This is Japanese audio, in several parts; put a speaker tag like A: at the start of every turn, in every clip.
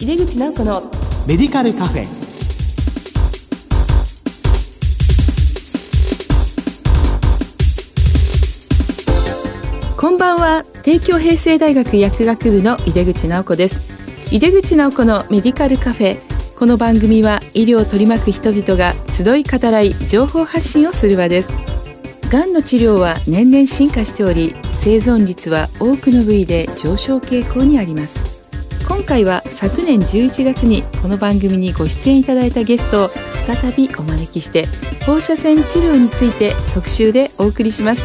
A: 井出口直子の
B: メディカルカフェ。
A: こんばんは。帝京平成大学薬学部の井出口直子です。井出口直子のメディカルカフェ。この番組は医療を取り巻く人々が集い語らい情報発信をする場です。がんの治療は年々進化しており生存率は多くの部位で上昇傾向にあります今回は昨年11月にこの番組にご出演いただいたゲストを再びお招きして放射線治療について特集でお送りします。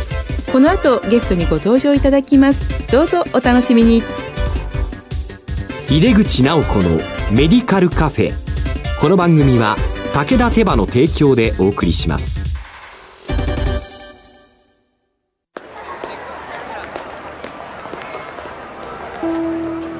A: この後ゲストにご登場いただきます。どうぞお楽しみに。
C: 井出口直子のメディカルカフェ。この番組は武田手羽の提供でお送りします。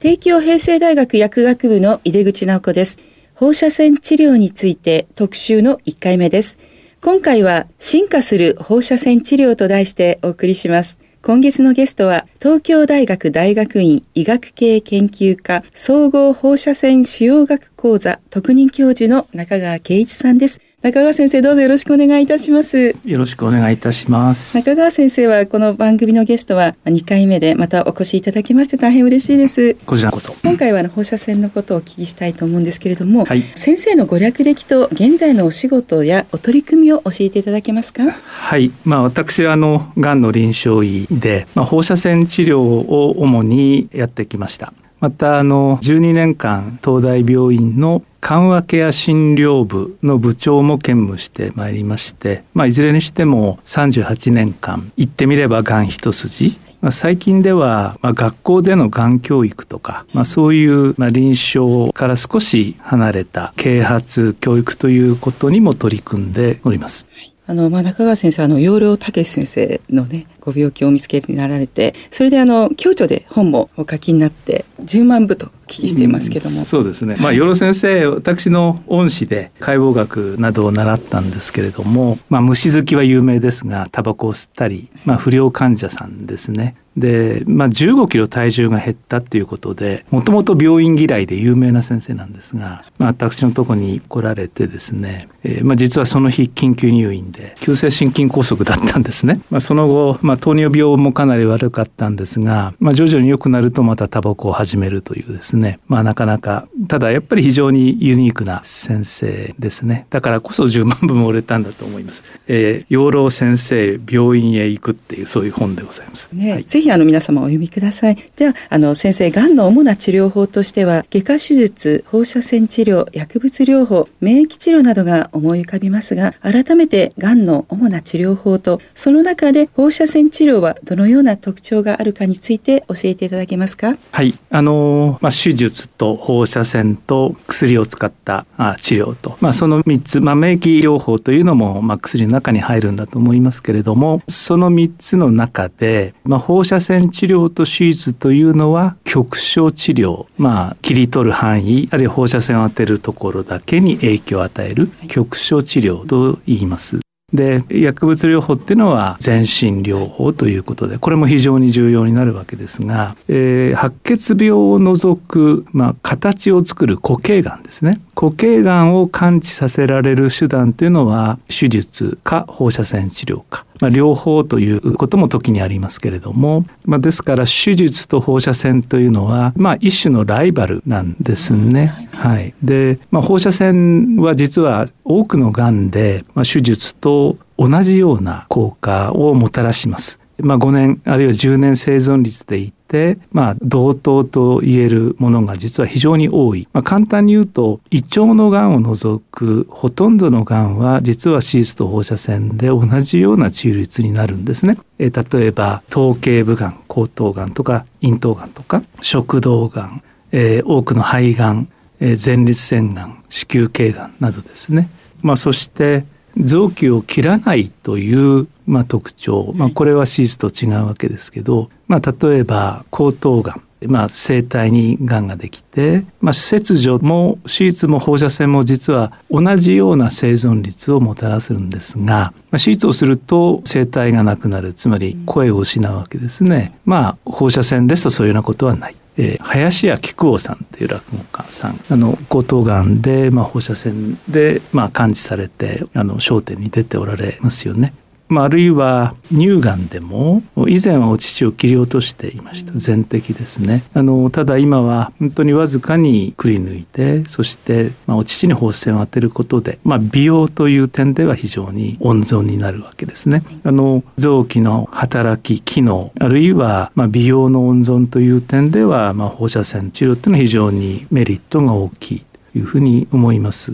A: 帝京平成大学薬学部の井出口直子です。放射線治療について特集の1回目です。今回は進化する放射線治療と題してお送りします。今月のゲストは東京大学大学院医学系研究科総合放射線腫瘍学講座特任教授の中川圭一さんです。中川先生どうぞよろしくお願いいたします。
D: よろしくお願いいたします。
A: 中川先生はこの番組のゲストは2回目でまたお越しいただきまして大変嬉しいです。
D: こちらこそ。
A: 今回は放射線のことをお聞きしたいと思うんですけれども、はい、先生のご略歴と現在のお仕事やお取り組みを教えていただけますか？
D: はい、まあ私はあのがんの臨床医で、まあ放射線治療を主にやってきました。またあの12年間東大病院の緩和ケア診療部の部長も兼務してまいりまして、まあ、いずれにしても38年間言ってみればがん一筋まあ、最近では、まあ、学校でのがん教育とか、まあ、そういう、まあ、臨床から少し離れた啓発教育ということにも取り組んでおります。
A: あの、まあ、中川先生、あの、養老武先生のね、ご病気を見つけになられて、それであの、共著で本もお書きになって、10万部とお聞きしていますけども。
D: うん、そうですね。まあ、養老先生、私の恩師で解剖学などを習ったんですけれども、まあ、虫好きは有名ですが、タバコを吸ったり、まあ、不良患者さんですね。で、まあ、15キロ体重が減ったっていうことでもともと病院嫌いで有名な先生なんですが、まあ、私のとこに来られてですね、えーまあ、実はその日緊急入院で急性心筋梗塞だったんですね、まあ、その後、まあ、糖尿病もかなり悪かったんですが、まあ、徐々に良くなるとまたタバコを始めるというですね、まあ、なかなかただやっぱり非常にユニークな先生ですね。だからこそ10万部も売れたんだと思います、えー、養老先生病院へ行くっていうそういう本でございます、
A: ねはい、ぜひひあの皆様お読みください。ではあの先生、がんの主な治療法としては外科手術、放射線治療、薬物療法、免疫治療などが思い浮かびますが、改めてがんの主な治療法とその中で放射線治療はどのような特徴があるかについて教えていただけますか？
D: はい、あのまあ手術と放射線と薬を使ったあ治療と、まあその三つ、まあ免疫療法というのもまあ薬の中に入るんだと思いますけれども、その三つの中でまあ放射線治療と手術というのは局所治療まあ切り取る範囲あるいは放射線を当てるところだけに影響を与える局所治療と言います。で薬物療法っていうのは全身療法ということでこれも非常に重要になるわけですが、えー、白血病を除く、まあ、形を作る固形がんですね。固形がんを完治させられる手段というのは手術か放射線治療か。まあ、両方ということも時にありますけれども、まあ、ですから手術と放射線というのは、まあ、一種のライバルなんですね。はい、で、まあ、放射線は実は多くのがんで、まあ、手術と同じような効果をもたらします。まあ、5年あるいは10年生存率でいて、まあ、同等と言えるものが実は非常に多い、まあ、簡単に言うと胃腸のがんを除くほとんどのがんは実は手術と放射線で同じような治療率になるんですね。え例えば頭頸部がん喉頭がんとか咽頭がんとか食道がんえー、多くの肺がん、えー、前立腺がん子宮頸がんなどですね、まあ、そして臓器を切らないという、まあ、特徴、まあ、これは手術と違うわけですけど、まあ、例えば喉頭がんまあ、声帯にがんができて、まあ、切除も手術も放射線も実は同じような生存率をもたらするんですが、まあ、手術をすると声帯がなくなるつまり声を失うわけですね。まあ放射線ですとそういうようなことはない。えー、林家木久扇さんという落語家さんあの喉頭がんで、まあ、放射線で、まあ、感知されてあの焦点に出ておられますよね。まあ、あるいは乳がんでも以前はお乳を切り落としていました。全摘ですね。あのただ今は本当にわずかにくり抜いてそして、まあ、お乳に放射線を当てることで、まあ、美容という点では非常に温存になるわけですね。あの臓器の働き機能あるいは、まあ、美容の温存という点では、まあ、放射線治療というのは非常にメリットが大きいいうふうに思います。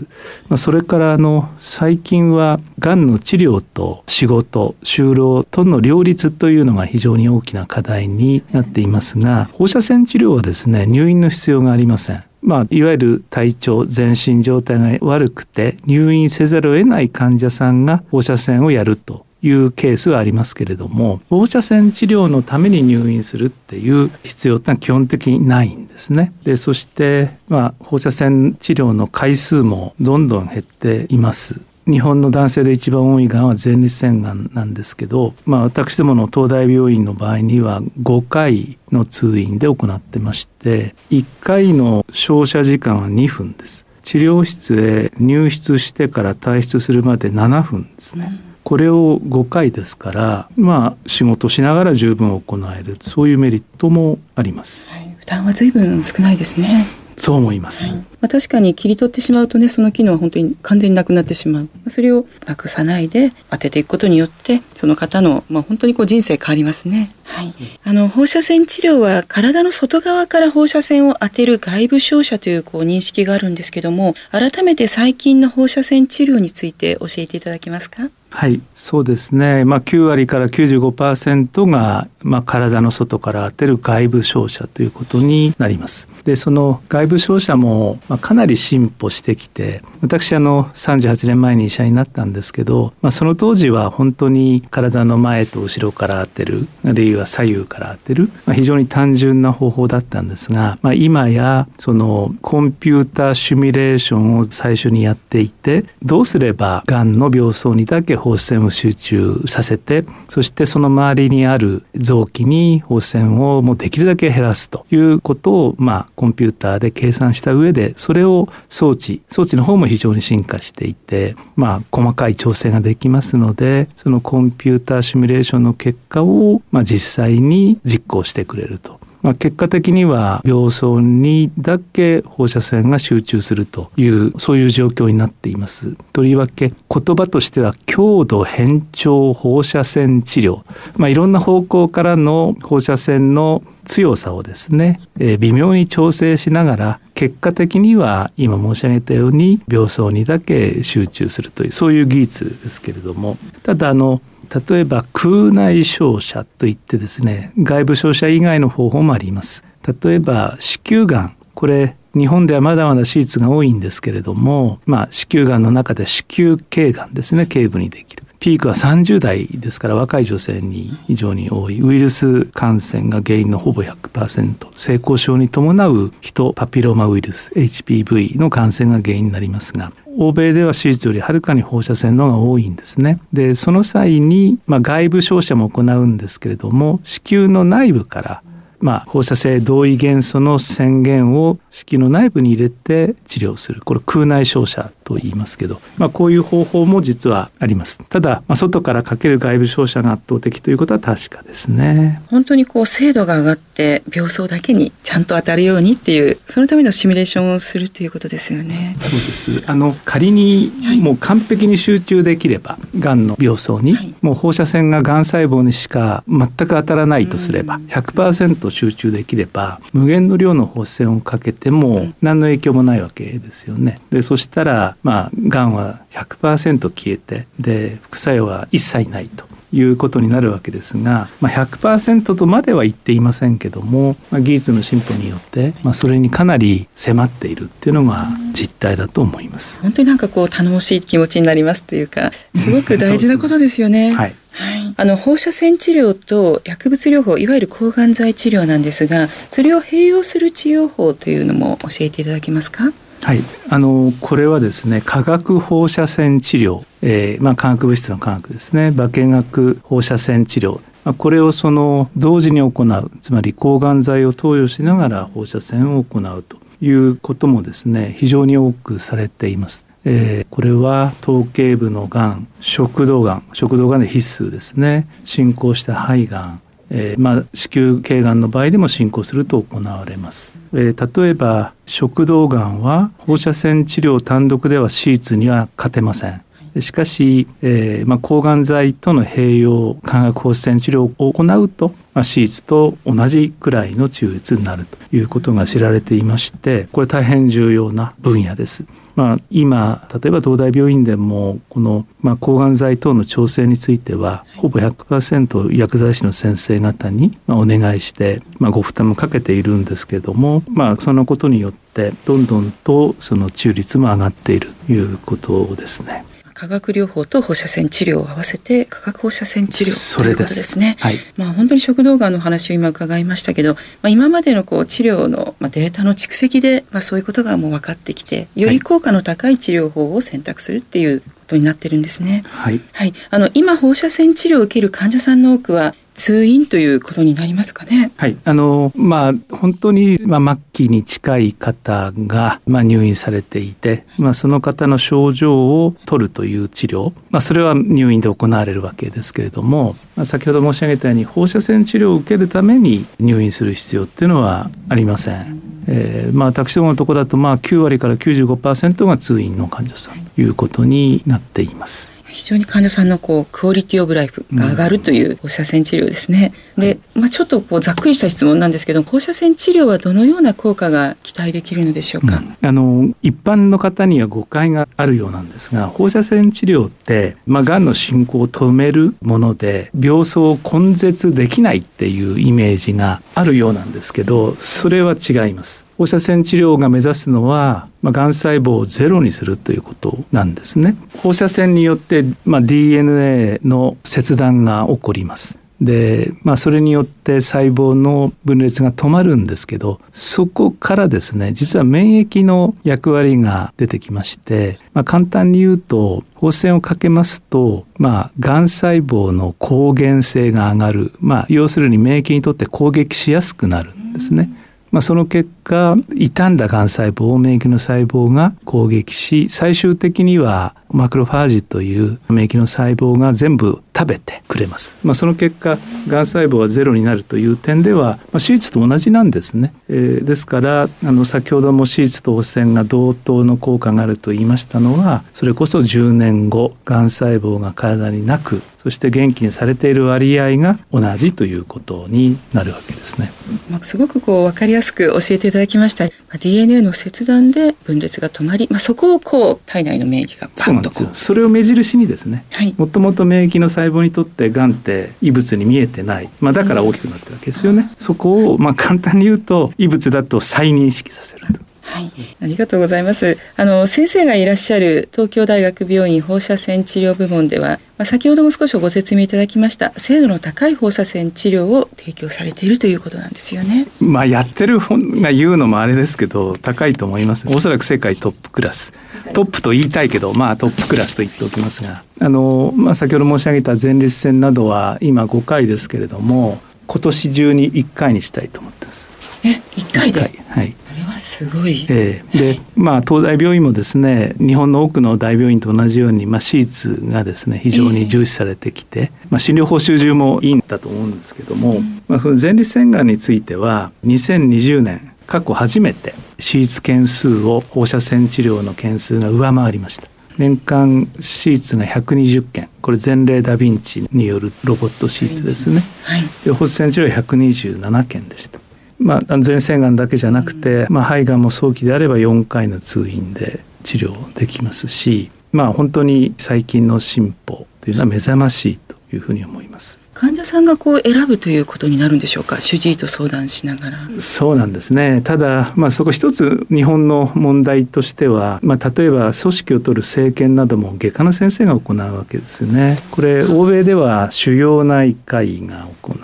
D: まあ、それからあの最近はがんの治療と仕事就労との両立というのが非常に大きな課題になっていますが放射線治療はですね入院の必要がありません。まあ、いわゆる体調全身状態が悪くて入院せざるを得ない患者さんが放射線をやるというケースはありますけれども放射線治療のために入院するっていう必要ってのは基本的にないんですね。でそして、まあ、放射線治療の回数もどんどん減っています。日本の男性で一番多いがんは前立腺がんなんですけど、まあ、私どもの東大病院の場合には5回の通院で行ってまして1回の照射時間は2分です治療室へ入室してから退出するまで7分ですね、うんこれを5回ですからまあ仕事しながら十分行えるそういうメリットもあります、
A: はい、負担は随分少ないですね。
D: そう思います、はい、ま
A: あ、確かに切り取ってしまうとねその機能は本当に完全になくなってしまう。それをなくさないで当てていくことによってその方の、まあ、本当にこう人生変わりますね。はい、あの放射線治療は体の外側から放射線を当てる外部照射というこう認識があるんですけども改めて最近の放射線治療について教えていただけますか？
D: はい、そうですね。まあ、9割から95%が、まあ、体の外から当てる外部照射ということになります。で、その外部照射も、まあ、かなり進歩してきて、私、あの、38年前に医者になったんですけど、まあ、その当時は本当に体の前と後ろから当てる、あるいは左右から当てる、まあ、非常に単純な方法だったんですが、まあ、今や、その、コンピューターシミュレーションを最初にやっていて、どうすれば、がんの病巣にだけ放射線を集中させてそしてその周りにある臓器に放射線をもうできるだけ減らすということを、まあ、コンピューターで計算した上でそれを装置装置の方も非常に進化していて、まあ、細かい調整ができますのでそのコンピューターシミュレーションの結果を、まあ、実際に実行してくれると。まあ、結果的には病巣にだけ放射線が集中するというそういう状況になっています。とりわけ言葉としては強度変調放射線治療、まあ、いろんな方向からの放射線の強さをですね、えー、微妙に調整しながら結果的には今申し上げたように病巣にだけ集中するというそういう技術ですけれどもただあの例えば空内照射といってですね外部照射以外の方法もあります。例えば子宮がんこれ日本ではまだまだ手術が多いんですけれども、まあ、子宮がんの中で子宮頸がんですね頸部にできる。ピークは30代ですから若い女性に非常に多いウイルス感染が原因のほぼ100%性交渉に伴うヒトパピローマウイルス HPV の感染が原因になりますが欧米では手術よりはるかに放射線の方が多いんですね。でその際に、まあ、外部照射も行うんですけれども子宮の内部からまあ、放射性同位元素の宣言を子宮の内部に入れて治療する。これ空内照射と言いますけど、まあ、こういう方法も実はあります。ただ、まあ、外からかける外部照射が圧倒的ということは確かですね。
A: 本当にこう精度が上がって病巣だけにちゃんと当たるようにっていうそのためのシミュレーションをするということですよね。
D: そうです。あの仮にもう完璧に集中できればがんの病巣に、はい、もう放射線ががん細胞にしか全く当たらないとすれば100%集中できれば無限の量の放射線をかけても何の影響もないわけですよね。でそしたらまあがんは100%消えてで副作用は一切ないということになるわけですが、まあ、100%とまでは言っていませんけども、まあ、技術の進歩によって、まあ、それにかなり迫っているっていうのが実態だと思います。
A: 本当になんかこう頼もしい気持ちになりますというかすごく大事なことですよね。
D: はい
A: はい、あの放射線治療と薬物療法いわゆる抗がん剤治療なんですがそれを併用する治療法というのも教えていただけますか？
D: はい、あのこれはですね化学放射線治療、えーまあ、化学物質の化学ですね。化学放射線治療。まあこれをその同時に行う。つまり抗がん剤を投与しながら放射線を行うということもですね非常に多くされています。えー、これは頭頸部のがん食道がん食道がんで必須ですね。進行した肺がんえー、まあ、子宮頸がんの場合でも進行すると行われます、えー、例えば食道がんは放射線治療単独では手術には勝てません。しかし、えーまあ、抗がん剤との併用化学放射線治療を行うと、まあ、手術と同じくらいの中術になるということが知られていましてこれ大変重要な分野です。まあ、今例えば東大病院でもこの、まあ、抗がん剤等の調整についてはほぼ100%薬剤師の先生方に、まあ、お願いして、まあ、ご負担もかけているんですけども、まあ、そのことによってどんどんとその中率も上がっているということですね。
A: 化学療法と放射線治療を合わせて化学放射線治療ということですね。
D: はい、
A: まあ本当に食道がんの話を今伺いましたけど、まあ、今までのこう治療のデータの蓄積で、まあ、そういうことがもう分かってきてより効果の高い治療法を選択するっていうことになってるんですね。
D: はい、
A: はい、あの今放射線治療を受ける患者さんの多くは通院ということになりますかね。
D: はい、あのまあ本当にまあ末期に近い方がまあ入院されていて、まあその方の症状を取るという治療、まあそれは入院で行われるわけですけれども、まあ先ほど申し上げたように放射線治療を受けるために入院する必要っていうのはありません。えー、まあ私どものところだとまあ9割から95%が通院の患者さんということになっています。
A: 非常に患者さんのこうクオリティオブライフが上がるという放射線治療ですね。うん、で、まあ、ちょっとこうざっくりした質問なんですけど放射線治療はどのような効果が期待できるのでしょうか、
D: うん、あの一般の方には誤解があるようなんですが放射線治療って、まあ、がんの進行を止めるもので病巣を根絶できないっていうイメージがあるようなんですけどそれは違います。放射線治療が目指すのは、まあ、がん細胞をゼロにするということなんですね。放射線によって、まあ、DNA の切断が起こります。で、まあ、それによって細胞の分裂が止まるんですけどそこからですね実は免疫の役割が出てきまして、まあ、簡単に言うと放射線をかけますと、まあ、がん細胞の抗原性が上がる、まあ、要するに免疫にとって攻撃しやすくなるんですね。まあ、その結果傷んだがん細胞免疫の細胞が攻撃し最終的にはマクロファージという免疫の細胞が全部食べてくれます、まあ、その結果がん細胞はゼロになるという点では、まあ、手術と同じなんですね、えー、ですからあの先ほども手術と汚染が同等の効果があると言いましたのはそれこそ10年後がん細胞が体になくそして元気にされている割合が同じということになるわけですね。
A: まあ、すごくこう分かりやすく教えていただきました。まあ、DNA の切断で分裂が止まり、まあ、そこをこう体内の免疫がパッとこ
D: うそれを目印にですね、もともと免疫の細胞にとってがんって異物に見えてない、まあ、だから大きくなってるわけですよね。そこをまあ簡単に言うと異物だと再認識させると。
A: はい、ありがとうございます。あの先生がいらっしゃる東京大学病院放射線治療部門では、まあ、先ほども少しご説明いただきました精度の高い放射線治療を提供されているということなんですよね。
D: まあやってる本が言うのもあれですけど高いと思います。おそらく世界トップクラス。トップと言いたいけどまあトップクラスと言っておきますが、あのまあ先ほど申し上げた前立腺などは今5回ですけれども、今年中に1回にしたいと思ってます。
A: え、1回で？
D: はい。
A: すごい。
D: えー、で、まあ東大病院もですね、日本の多くの大病院と同じように、まあ手術がですね非常に重視されてきて、えー、まあ診療報酬中もいいんだと思うんですけども、うん、まあその前立腺がんについては2020年過去初めて手術件数を放射線治療の件数が上回りました。年間手術が120件。これ前例ダヴィンチによるロボット手術ですね、はい、で放射線治療127件でしたまあ、前線がんだけじゃなくて、まあ、肺がんも早期であれば4回の通院で治療できますし、まあ、本当に最近の進歩というのは目覚ましいというふうに思います。
A: 患者さんがこう選ぶということになるんでしょうか？主治医と相談しながら。
D: そうなんですね。ただ、まあ、そこ一つ日本の問題としては、まあ、例えば組織を取る生検なども外科の先生が行うわけですよね。これ欧米では腫瘍内科医が行う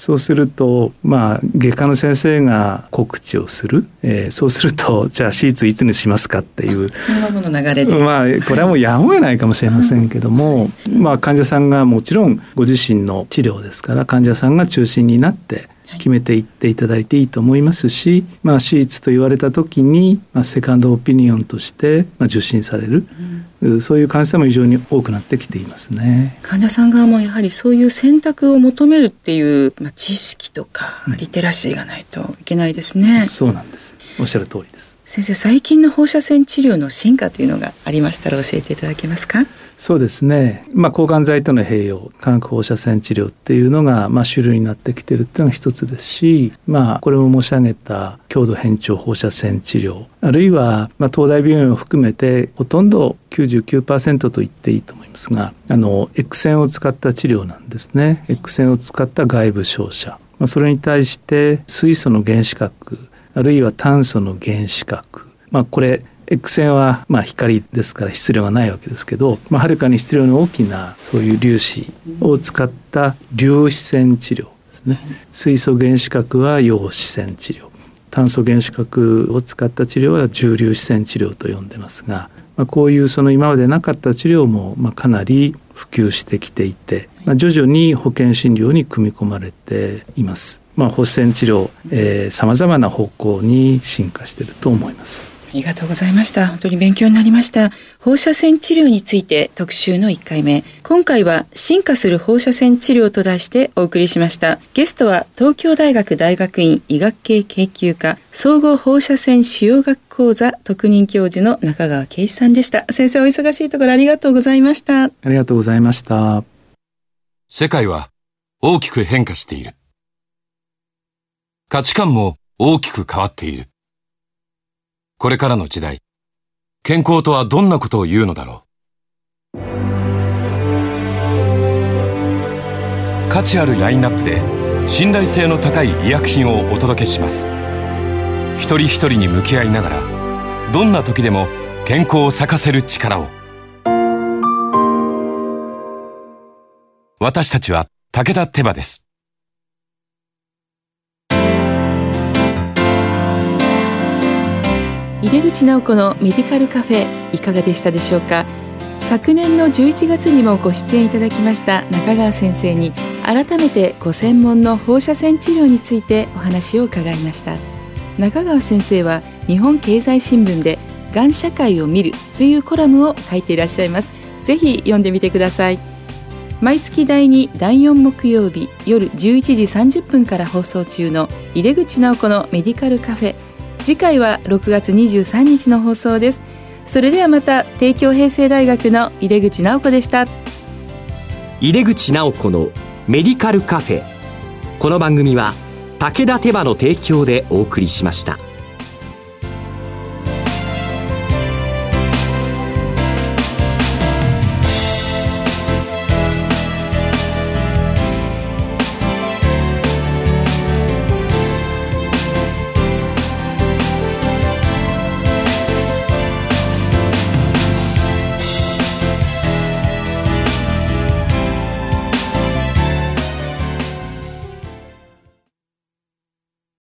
D: そうするとまあ外科の先生が告知をする、えー、そうするとじゃあ手術いつにしますかっていう。
A: そのままの流れで。
D: まあこれはもうやむを得ないかもしれませんけども、うん、まあ患者さんがもちろんご自身の治療ですから患者さんが中心になって決めていっていただいていいと思いますし、まあ、手術と言われた時に、まあ、セカンドオピニオンとして、まあ、受診される、うん、そういう患者さんも非常に多くなってきていますね。
A: 患者さん側もやはりそういう選択を求めるっていう、まあ、知識とかリテラシーがないといけないですね、うん、
D: そうなんです。おっしゃる通りです。
A: 先生最近の放射線治療の進化というのがありましたら教えていただけますか？
D: そうですね、まあ、抗がん剤との併用化学放射線治療っていうのが、まあ、主流になってきてるっていうのが一つですし、まあ、これも申し上げた強度変調放射線治療あるいは、まあ、東大病院を含めてほとんど99%と言っていいと思いますがあの X 線を使った治療なんですね。X 線を使った外部照射、まあ、それに対して水素の原子核あるいは炭素の原子核。まあ、これ X 線はまあ光ですから質量がないわけですけど、まあ、はるかに質量の大きなそういう粒子を使った粒子線治療ですね水素原子核は陽子線治療炭素原子核を使った治療は重粒子線治療と呼んでますが、まあ、こういうその今までなかった治療もまあかなり普及してきていて、まあ、徐々に保険診療に組み込まれています。まあ、放射線治療さまざまな方向に進化していると思います。
A: ありがとうございました。本当に勉強になりました。放射線治療について特集の1回目。今回は進化する放射線治療と題してお送りしました。ゲストは東京大学大学院医学系研究科総合放射線腫瘍学講座特任教授の中川圭一さんでした。先生お忙しいところありがとうございました。あ
D: りがとうございました。
E: 世界は大きく変化している。価値観も大きく変わっている。これからの時代、健康とはどんなことを言うのだろう。価値あるラインナップで信頼性の高い医薬品をお届けします。一人一人に向き合いながら、どんな時でも健康を咲かせる力を。私たちは武田手羽です。
A: 井出口直子のメディカルカフェいかがでしたでしょうか？昨年の11月にもご出演いただきました中川先生に改めてご専門の放射線治療についてお話を伺いました。中川先生は日本経済新聞でがん社会を見るというコラムを書いていらっしゃいます。ぜひ読んでみてください。毎月第2第4木曜日夜11時30分から放送中の井出口直子のメディカルカフェ次回は6月23日の放送です。それではまた帝京平成大学の井出口直子でした。
C: 井出口直子のメディカルカフェ。この番組は武田手羽の提供でお送りしました。